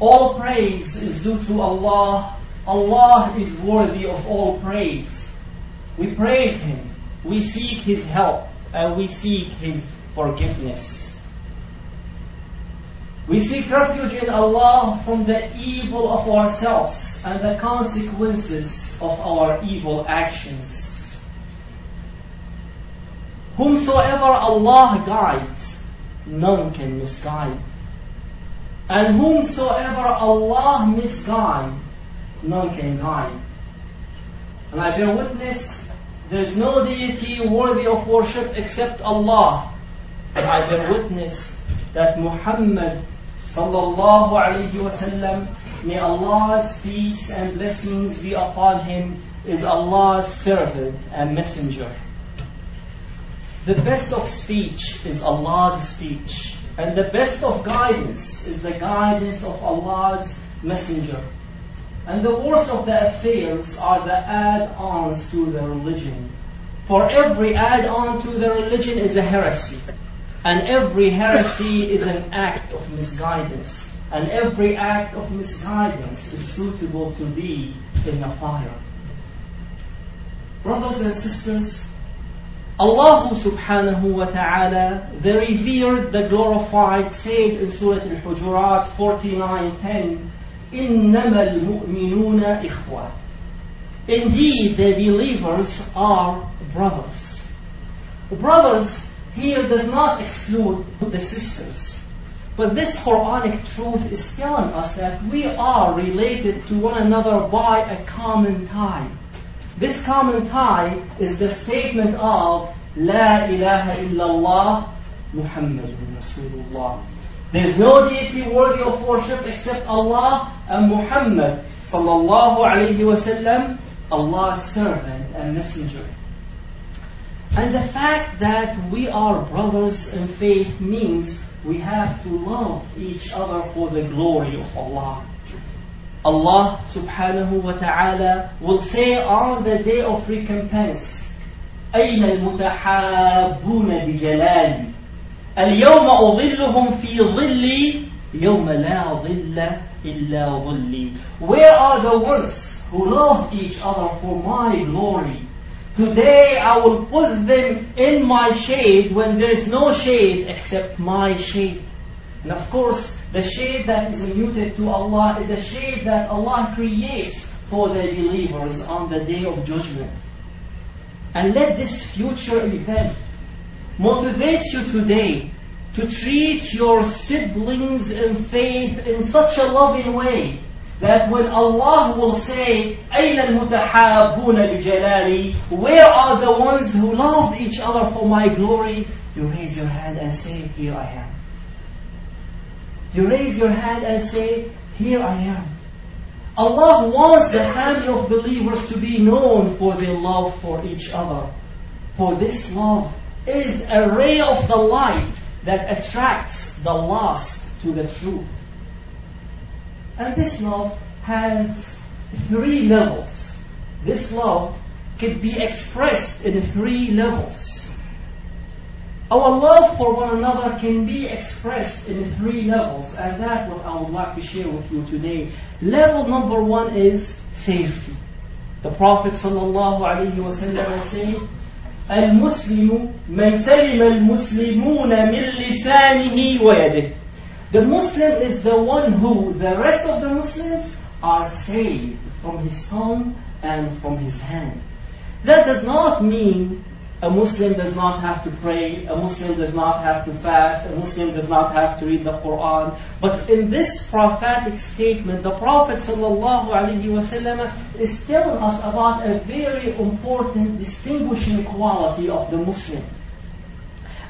All praise is due to Allah. Allah is worthy of all praise. We praise Him. We seek His help and we seek His forgiveness. We seek refuge in Allah from the evil of ourselves and the consequences of our evil actions. Whomsoever Allah guides, none can misguide. And whomsoever Allah misguides, none can guide. And I bear witness, there is no deity worthy of worship except Allah. And I bear witness that Muhammad sallallahu alayhi wasallam, may Allah's peace and blessings be upon him, is Allah's servant and messenger. The best of speech is Allah's speech, and the best of guidance is the guidance of Allah's messenger. And the worst of the affairs are the add-ons to the religion. For every add-on to the religion is a heresy. And every heresy is an act of misguidance. And every act of misguidance is suitable to be in a fire. Brothers and sisters, Allah subhanahu wa ta'ala, the revered, the glorified, said in Surah Al-Hujurat 49.10, إِنَّمَا الْمُؤْمِنُونَ إِخْوَةً Indeed, the believers are brothers. Brothers here does not exclude the sisters. But this Quranic truth is telling us that we are related to one another by a common tie. This common tie is the statement of La ilaha illallah Muhammadun Rasulullah. There is no deity worthy of worship except Allah and Muhammad sallallahu alayhi wasallam, Allah's servant and messenger. And the fact that we are brothers in faith means we have to love each other for the glory of Allah. Allah subhanahu wa ta'ala will say on the day of recompense, أين المتحابون بجلالي اليوم أظلهم في ظلي يوم لا ظل إلا ظلي Where are the ones who love each other for my glory? Today I will put them in my shade when there is no shade except my shade. And of course, the shade that is imputed to Allah is a shade that Allah creates for the believers on the day of judgment. And let this future event motivate you today to treat your siblings in faith in such a loving way that when Allah will say, أَيْنَ الْمُتَحَابُونَ بِجَلَالِي Where are the ones who love each other for my glory? You raise your hand and say, Here I am. You raise your hand and say, Here I am. Allah wants the family of believers to be known for their love for each other. For this love is a ray of the light that attracts the lost to the truth. And this love has three levels. This love can be expressed in three levels. Our love for one another can be expressed in three levels, and that's what I would like to share with you today. Level number one is safety. The Prophet sallallahu alaihi wasallam was saying, The Muslim is the one who the rest of the Muslims are saved from his tongue and from his hand. That does not mean a Muslim does not have to pray, a Muslim does not have to fast, a Muslim does not have to read the Quran. But in this prophetic statement, the Prophet ﷺ is telling us about a very important distinguishing quality of the Muslim.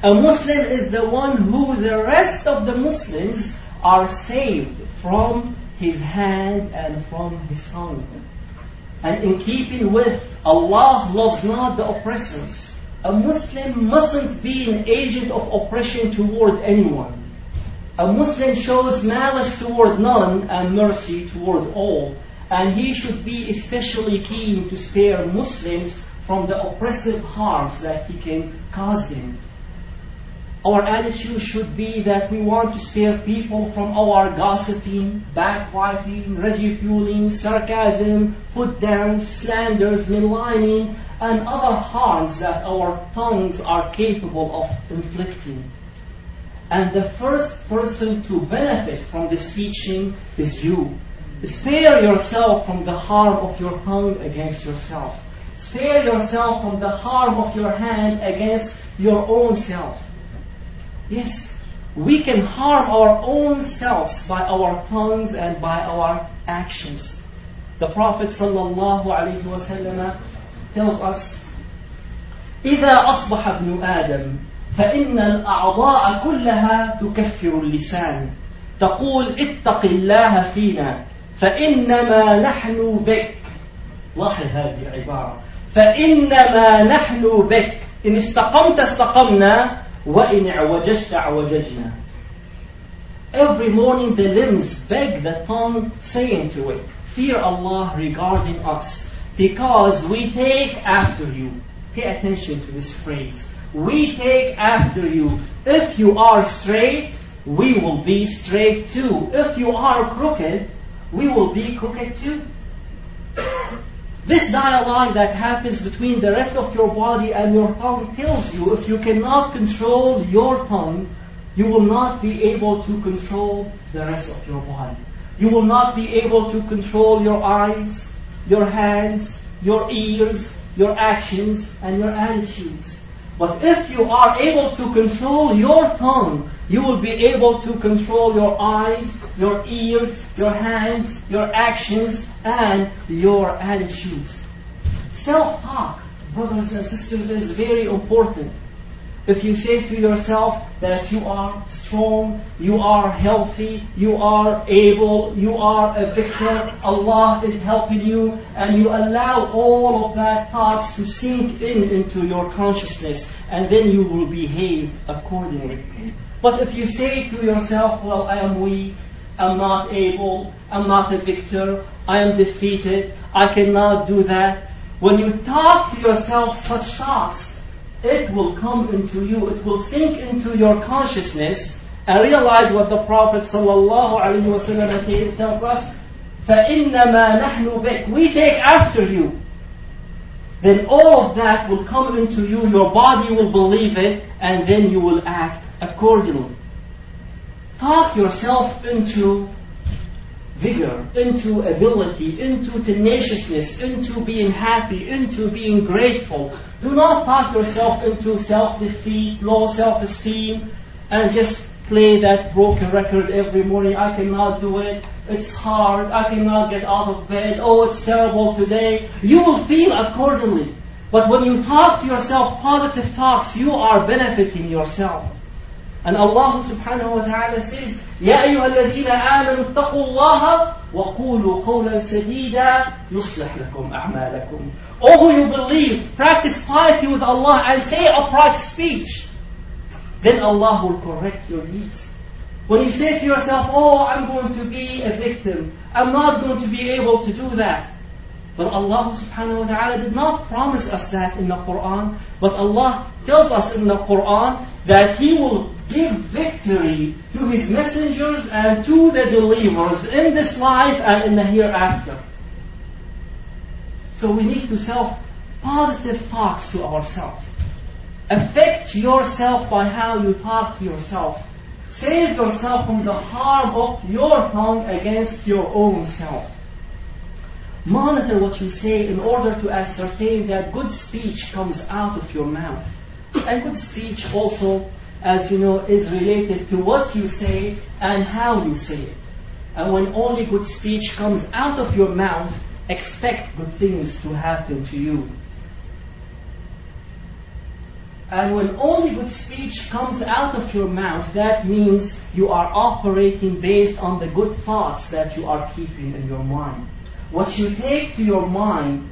A Muslim is the one who the rest of the Muslims are saved from his hand and from his tongue. And in keeping with Allah loves not the oppressors. A Muslim mustn't be an agent of oppression toward anyone. A Muslim shows malice toward none and mercy toward all. And he should be especially keen to spare Muslims from the oppressive harms that he can cause them. Our attitude should be that we want to spare people from our gossiping, backbiting, ridiculing, sarcasm, put downs, slanders, maligning, and other harms that our tongues are capable of inflicting. And the first person to benefit from this teaching is you. Spare yourself from the harm of your tongue against yourself. Spare yourself from the harm of your hand against your own self. Yes, we can harm our own selves by our tongues and by our actions. The Prophet ﷺ tells us, إذا أصبح ابن آدم فإن الأعضاء كلها تكفر اللسان. تقول اتق الله فينا فإنما نحن بك. لاحظ هذه العبارة فإنما نحن بك. إن استقمت استقمنا وَإِنْ عَوَجَجْتَ عَوَجَجْنَا Every morning the limbs beg the tongue saying to it, Fear Allah regarding us, because we take after you. Pay attention to this phrase. We take after you. If you are straight, we will be straight too. If you are crooked, we will be crooked too. This dialogue that happens between the rest of your body and your tongue tells you if you cannot control your tongue, you will not be able to control the rest of your body. You will not be able to control your eyes, your hands, your ears, your actions, and your attitudes. But if you are able to control your tongue, you will be able to control your eyes, your ears, your hands, your actions, and your attitudes. Self-talk, brothers and sisters, is very important. If you say to yourself that you are strong, you are healthy, you are able, you are a victor, Allah is helping you, and you allow all of that thoughts to sink in into your consciousness, and then you will behave accordingly. But if you say to yourself, well, I am weak, I'm not able, I'm not a victor, I am defeated, I cannot do that. When you talk to yourself such thoughts, it will come into you, it will sink into your consciousness and realize what the Prophet ﷺ tells us, فَإِنَّمَا نَحْنُ بِكَ We take after you. Then all of that will come into you, your body will believe it, and then you will act accordingly. Talk yourself into vigor, into ability, into tenaciousness, into being happy, into being grateful. Do not talk yourself into self-defeat, low self-esteem, and just play that broken record every morning. I cannot do it It's hard. I cannot get out of bed. Oh, it's terrible today. You will feel accordingly. But when you talk to yourself positive thoughts, you are benefiting yourself. And Allah subhanahu wa ta'ala says, يا أيها الذين آمنوا اتقوا الله وقولوا قولا سديدا يصلح لكم أعمالكم. All who you believe, practice piety with Allah and say upright speech. Then Allah will correct your deeds. When you say to yourself, oh, I'm going to be a victim, I'm not going to be able to do that. But Allah subhanahu wa ta'ala did not promise us that in the Quran. But Allah tells us in the Quran that He will give victory to His messengers and to the believers in this life and in the hereafter. So we need to self positive talks to ourselves. Affect yourself by how you talk to yourself. Save yourself from the harm of your tongue against your own self. Monitor what you say in order to ascertain that good speech comes out of your mouth. And good speech also, as you know, is related to what you say and how you say it. And when only good speech comes out of your mouth, expect good things to happen to you. And when only good speech comes out of your mouth, that means you are operating based on the good thoughts that you are keeping in your mind what you take to your mind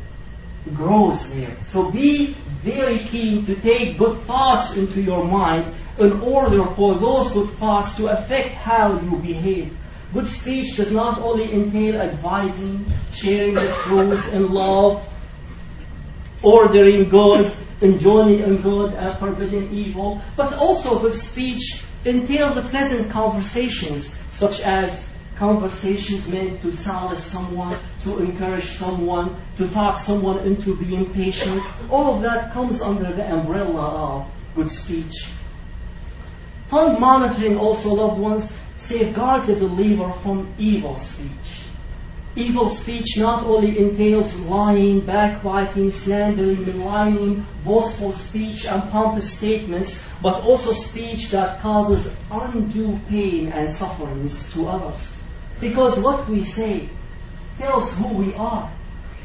grows there. So be very keen to take good thoughts into your mind in order for those good thoughts to affect how you behave. Good speech does not only entail advising, sharing the truth in love, ordering good, enjoining on good and uh, forbidding evil. But also good speech entails pleasant conversations, such as conversations meant to solace someone, to encourage someone, to talk someone into being patient. All of that comes under the umbrella of good speech. Tongue monitoring also, loved ones, safeguards a believer from evil speech. Evil speech not only entails lying, backbiting, slandering, maligning, boastful speech, and pompous statements, but also speech that causes undue pain and sufferings to others. Because what we say tells who we are.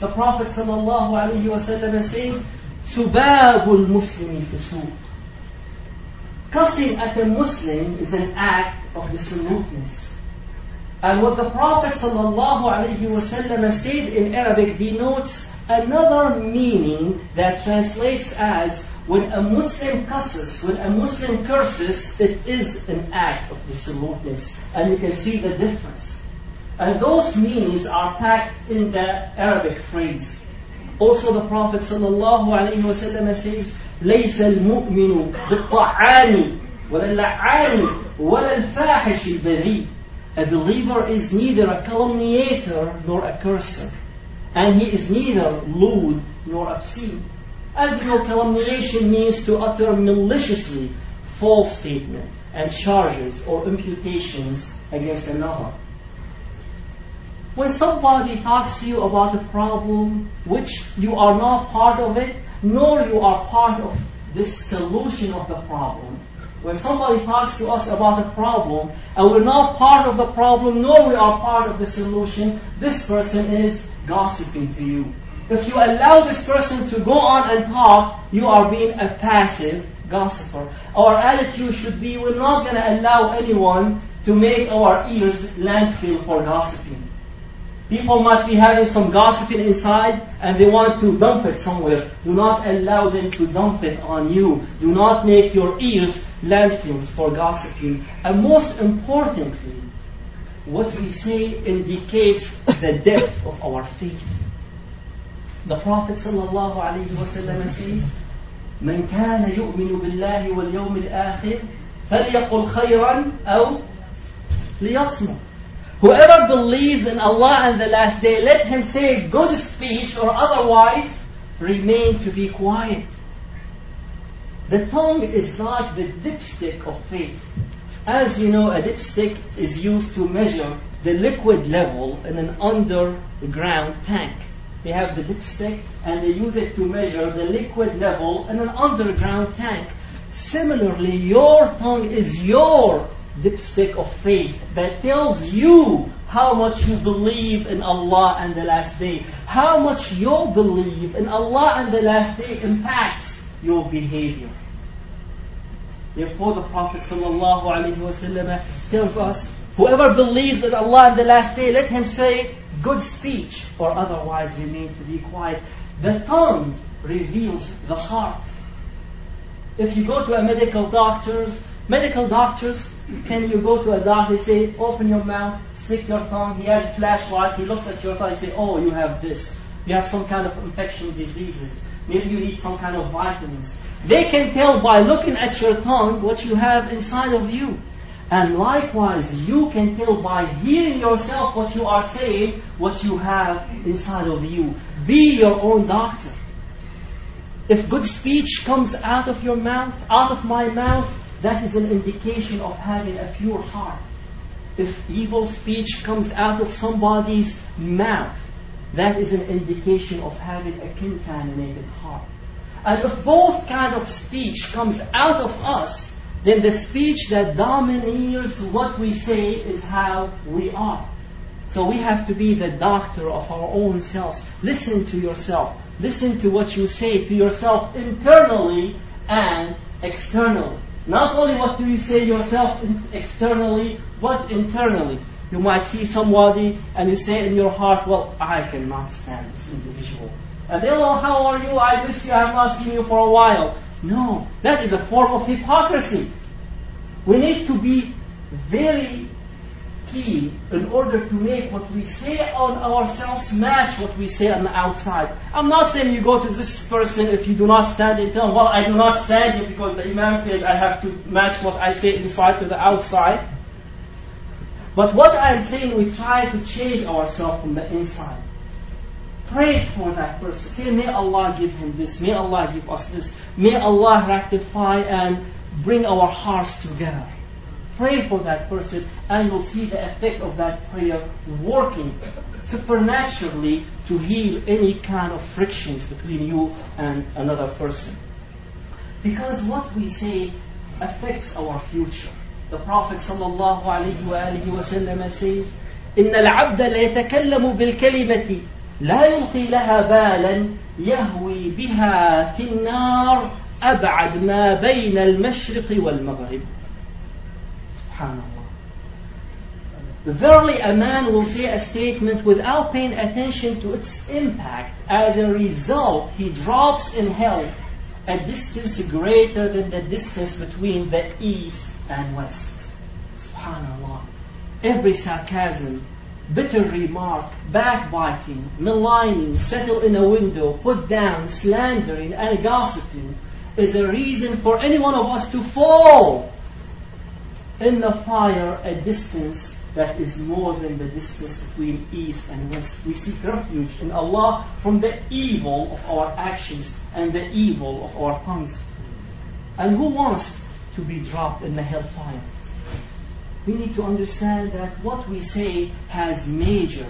The Prophet ﷺ says, سُبَابُ الْمُسْلِمِ فِسُوقٍ Cussing at a Muslim is an act of dissoluteness. And what the Prophet ﷺ said in Arabic denotes another meaning that translates as when a Muslim cusses, when a Muslim curses, it is an act of dissoluteness. And you can see the difference. And those meanings are packed in the Arabic phrase. Also the Prophet ﷺ says, ليس المؤمن بالطعان ولا اللعان ولا الفاحش البذيء. a believer is neither a calumniator nor a curser. And he is neither lewd nor obscene. As you know, calumniation means to utter maliciously false statement and charges or imputations against another. When somebody talks to you about a problem which you are not part of it, nor you are part of this solution of the problem, when somebody talks to us about a problem and we're not part of the problem, nor we are part of the solution, this person is gossiping to you. If you allow this person to go on and talk, you are being a passive gossiper. Our attitude should be we're not going to allow anyone to make our ears landfill for gossiping. People might be having some gossiping inside and they want to dump it somewhere. Do not allow them to dump it on you. Do not make your ears landfills for gossiping. And most importantly, what we say indicates the depth of our faith. The Prophet ﷺ says, من كان يؤمن بالله واليوم الآخر فليقل خيرا أو ليصمت Whoever believes in Allah and the last day, let him say good speech or otherwise remain to be quiet. The tongue is like the dipstick of faith. As you know, a dipstick is used to measure the liquid level in an underground tank. They have the dipstick and they use it to measure the liquid level in an underground tank. Similarly, your tongue is your dipstick of faith that tells you how much you believe in Allah and the last day. How much your belief in Allah and the last day impacts your behavior. Therefore the Prophet ﷺ tells us, whoever believes in Allah and the last day, let him say good speech or otherwise remain to be quiet. The tongue reveals the heart. If you go to a medical doctor's, medical doctors can you go to a doctor, they say, open your mouth, stick your tongue, he has a flashlight, he looks at your tongue, he say, oh, you have this. You have some kind of infection diseases. Maybe you need some kind of vitamins. They can tell by looking at your tongue what you have inside of you. And likewise, you can tell by hearing yourself what you are saying, what you have inside of you. Be your own doctor. If good speech comes out of your mouth, out of my mouth, that is an indication of having a pure heart. If evil speech comes out of somebody's mouth, that is an indication of having a contaminated heart. And if both kind of speech comes out of us, then the speech that domineers what we say is how we are. So we have to be the doctor of our own selves. Listen to yourself. Listen to what you say to yourself internally and externally. Not only what do you say yourself externally, but internally. You might see somebody and you say in your heart, well, I cannot stand this individual. And oh, how are you? I miss you. I have not seen you for a while. No, that is a form of hypocrisy. We need to be very key in order to make what we say on ourselves match what we say on the outside. I'm not saying you go to this person if you do not stand and tell him, well, I do not stand here because the Imam said I have to match what I say inside to the outside. But what I'm saying, we try to change ourselves from the inside. Pray for that person. Say, may Allah give him this. May Allah give us this. May Allah rectify and bring our hearts together Pray for that person and you'll see the effect of that prayer working supernaturally to heal any kind of frictions between you and another person. Because what we say affects our future. The Prophet sallallahu alayhi wa says, إن العبد لا يتكلم بالكلمة لا يلقي لها بالا يهوي بها في النار أبعد ما بين المشرق والمغرب Subhanallah. Verily a man will say a statement without paying attention to its impact. As a result, he drops in hell a distance greater than the distance between the east and west. Subhanallah. Every sarcasm, bitter remark, backbiting, maligning, settle in a window, put down, slandering, and gossiping is a reason for any one of us to fall in the fire a distance that is more than the distance between east and west. We seek refuge in Allah from the evil of our actions and the evil of our tongues. And who wants to be dropped in the hellfire? We need to understand that what we say has major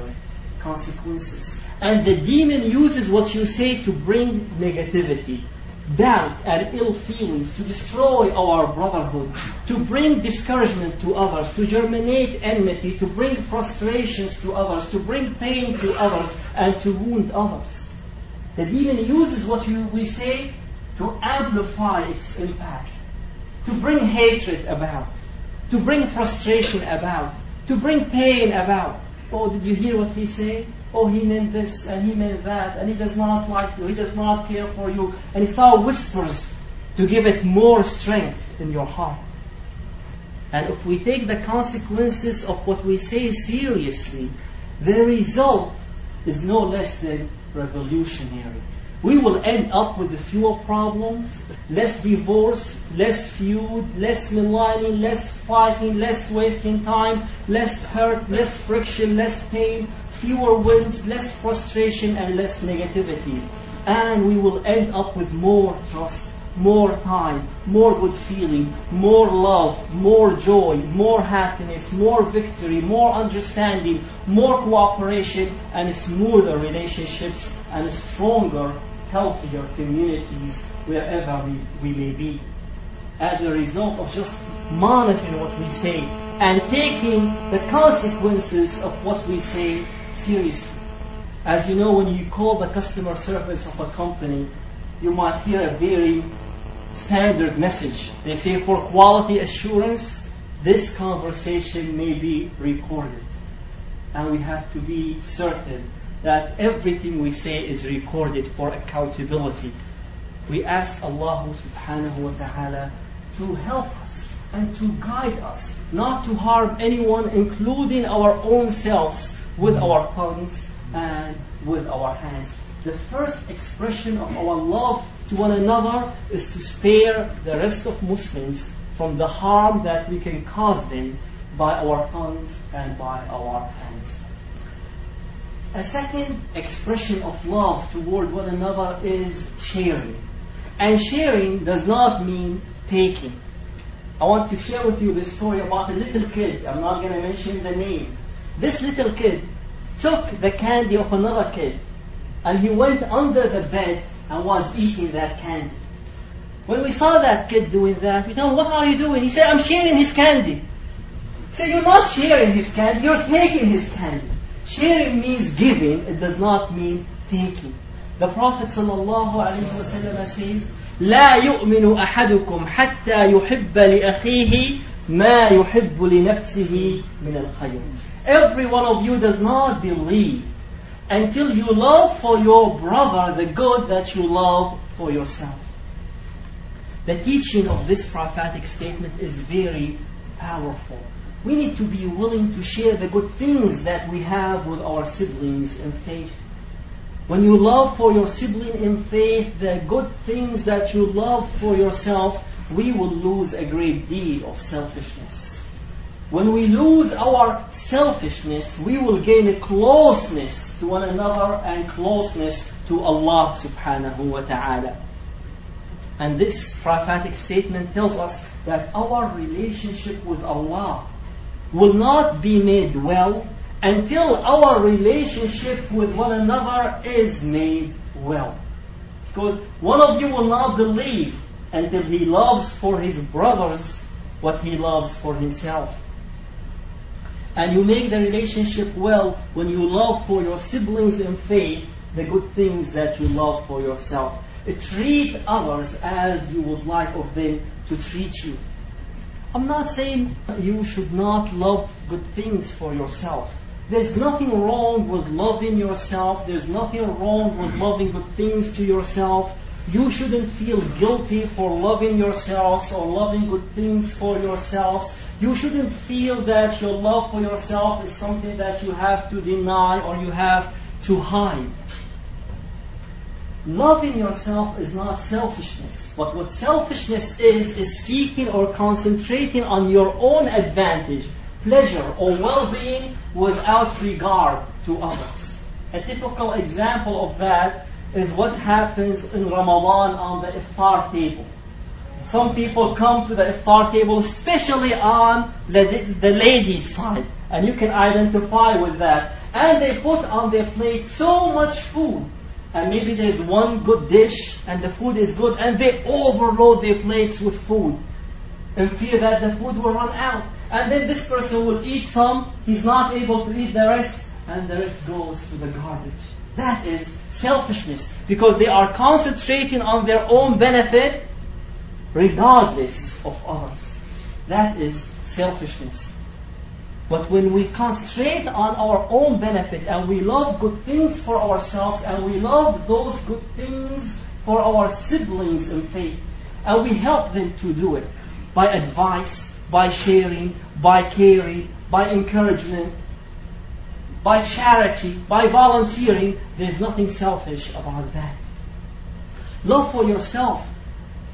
consequences. And the demon uses what you say to bring negativity doubt and ill feelings, to destroy our brotherhood, to bring discouragement to others, to germinate enmity, to bring frustrations to others, to bring pain to others, and to wound others. The demon uses what we say to amplify its impact, to bring hatred about, to bring frustration about, to bring pain about. Oh, did you hear what he said? oh, he meant this and he meant that, and he does not like you, he does not care for you. And he starts whispers to give it more strength in your heart. And if we take the consequences of what we say seriously, the result is no less than revolutionary we will end up with fewer problems, less divorce, less feud, less maligning, less fighting, less wasting time, less hurt, less friction, less pain, fewer wins, less frustration, and less negativity. And we will end up with more trust, more time, more good feeling, more love, more joy, more happiness, more victory, more understanding, more cooperation, and smoother relationships, and stronger healthier communities wherever we, we may be as a result of just monitoring what we say and taking the consequences of what we say seriously. As you know, when you call the customer service of a company, you might hear a very standard message. They say for quality assurance, this conversation may be recorded. And we have to be certain that everything we say is recorded for accountability. We ask Allah subhanahu wa ta'ala to help us and to guide us, not to harm anyone, including our own selves, with our tongues and with our hands. The first expression of our love to one another is to spare the rest of Muslims from the harm that we can cause them by our tongues and by our hands. A second expression of love toward one another is sharing. And sharing does not mean taking. I want to share with you this story about a little kid. I'm not going to mention the name. This little kid took the candy of another kid and he went under the bed and was eating that candy. When we saw that kid doing that, we told him, What are you doing? He said, I'm sharing his candy. He said, You're not sharing his candy, you're taking his candy. Sharing means giving, it does not mean taking. The Prophet ﷺ says, لا يؤمن أحدكم حتى يحب لأخيه ما يحب لنفسه من الخير. Every one of you does not believe until you love for your brother the good that you love for yourself. The teaching of this prophetic statement is very powerful. We need to be willing to share the good things that we have with our siblings in faith. When you love for your sibling in faith the good things that you love for yourself, we will lose a great deal of selfishness. When we lose our selfishness, we will gain a closeness to one another and closeness to Allah subhanahu wa ta'ala. And this prophetic statement tells us that our relationship with Allah will not be made well until our relationship with one another is made well. Because one of you will not believe until he loves for his brothers what he loves for himself. And you make the relationship well when you love for your siblings in faith the good things that you love for yourself. Treat others as you would like of them to treat you. I'm not saying you should not love good things for yourself. There's nothing wrong with loving yourself. There's nothing wrong with loving good things to yourself. You shouldn't feel guilty for loving yourselves or loving good things for yourselves. You shouldn't feel that your love for yourself is something that you have to deny or you have to hide. Loving yourself is not selfishness. But what selfishness is, is seeking or concentrating on your own advantage, pleasure, or well-being without regard to others. A typical example of that is what happens in Ramadan on the iftar table. Some people come to the iftar table, especially on the, the ladies' side, and you can identify with that. And they put on their plate so much food and maybe there's one good dish and the food is good and they overload their plates with food and fear that the food will run out. And then this person will eat some, he's not able to eat the rest, and the rest goes to the garbage. That is selfishness because they are concentrating on their own benefit regardless of others. That is selfishness. But when we concentrate on our own benefit and we love good things for ourselves and we love those good things for our siblings in faith and we help them to do it by advice, by sharing, by caring, by encouragement, by charity, by volunteering, there's nothing selfish about that. Love for yourself,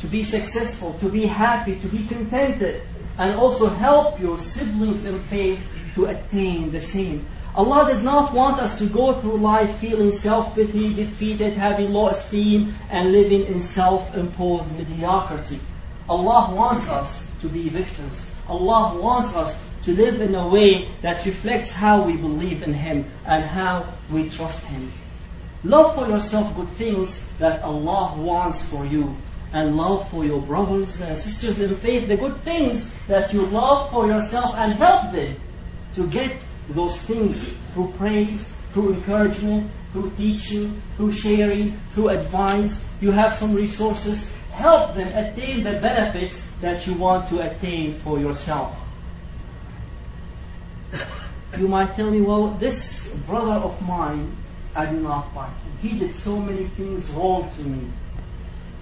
to be successful, to be happy, to be contented, and also help your siblings in faith to attain the same. Allah does not want us to go through life feeling self-pity, defeated, having low esteem, and living in self-imposed mediocrity. Allah wants us to be victors. Allah wants us to live in a way that reflects how we believe in Him and how we trust Him. Love for yourself good things that Allah wants for you and love for your brothers and sisters in faith, the good things that you love for yourself and help them to get those things through praise, through encouragement, through teaching, through sharing, through advice. You have some resources. Help them attain the benefits that you want to attain for yourself. You might tell me, well, this brother of mine, I do not like him. He did so many things wrong to me.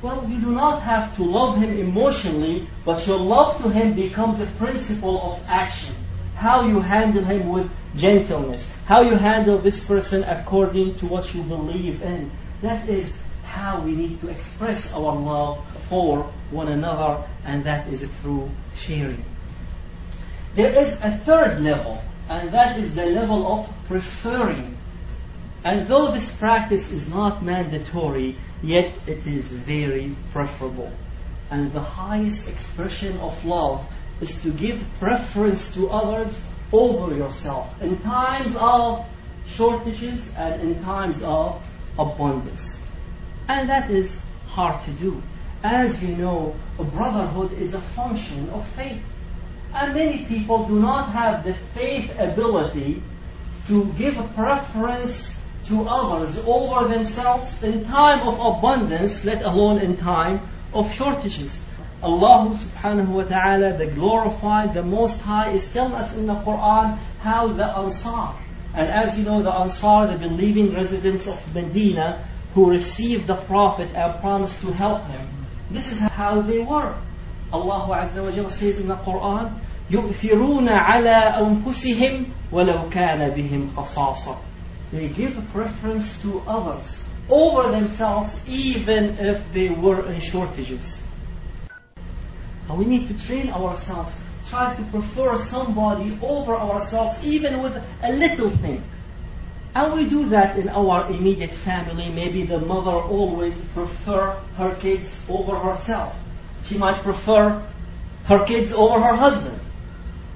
Well, you do not have to love him emotionally, but your love to him becomes a principle of action. How you handle him with gentleness, how you handle this person according to what you believe in. That is how we need to express our love for one another, and that is through sharing. There is a third level, and that is the level of preferring. And though this practice is not mandatory, yet it is very preferable. And the highest expression of love is to give preference to others over yourself in times of shortages and in times of abundance. And that is hard to do. As you know, a brotherhood is a function of faith. And many people do not have the faith ability to give a preference to others over themselves in time of abundance, let alone in time of shortages. Allah subhanahu wa ta'ala, the glorified, the Most High, is telling us in the Quran how the Ansar, and as you know, the Ansar, the believing residents of Medina, who received the Prophet and promised to help him. This is how they were. Allah Azza wa Jalla says in the Quran, يؤثرون على أنفسهم ولو كان بهم خصاصة they give preference to others over themselves even if they were in shortages. And we need to train ourselves, try to prefer somebody over ourselves even with a little thing. And we do that in our immediate family. Maybe the mother always prefer her kids over herself. She might prefer her kids over her husband.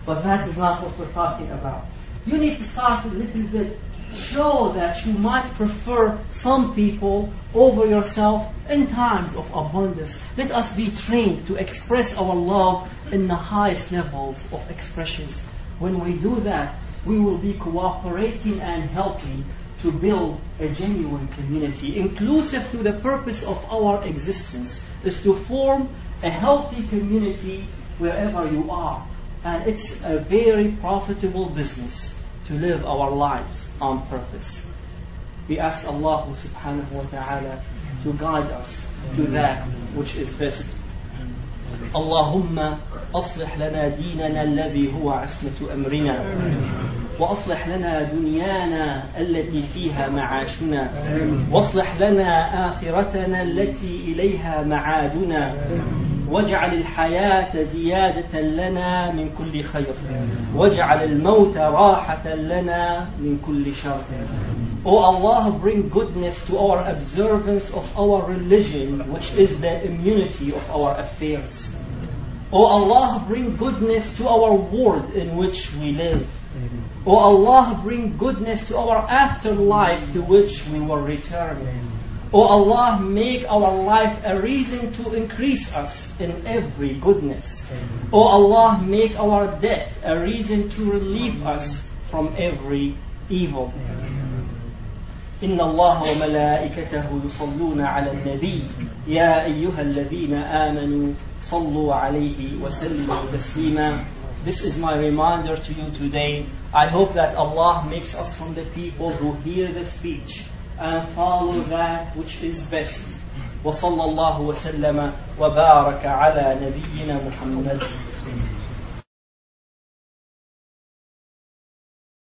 But that is not what we're talking about. You need to start a little bit show that you might prefer some people over yourself in times of abundance. Let us be trained to express our love in the highest levels of expressions. When we do that, we will be cooperating and helping to build a genuine community, inclusive to the purpose of our existence, is to form a healthy community wherever you are. And it's a very profitable business to live our lives on purpose. We ask Allah subhanahu wa ta'ala to guide us to that which is best. اللهم أصلح لنا ديننا الذي هو عصمة أمرنا وأصلح لنا دنيانا التي فيها معاشنا واصلح لنا آخرتنا التي إليها معادنا واجعل الحياة زيادة لنا من كل خير واجعل الموت راحة لنا من كل شر O Allah bring goodness to our observance of our religion which is the immunity of our affairs O Allah bring goodness to our world in which we live O Allah bring goodness to our afterlife to which we will return O Allah, make our life a reason to increase us in every goodness. O Allah, make our death a reason to relieve us from every evil. إن الله وملائكته يصلون على النبي يا أيها الذين آمنوا صلوا عليه وسلموا تسليما This is my reminder to you today. I hope that Allah makes us from the people who hear the speech and follow that which is best. وصلى الله وسلم وبارك على نبينا محمد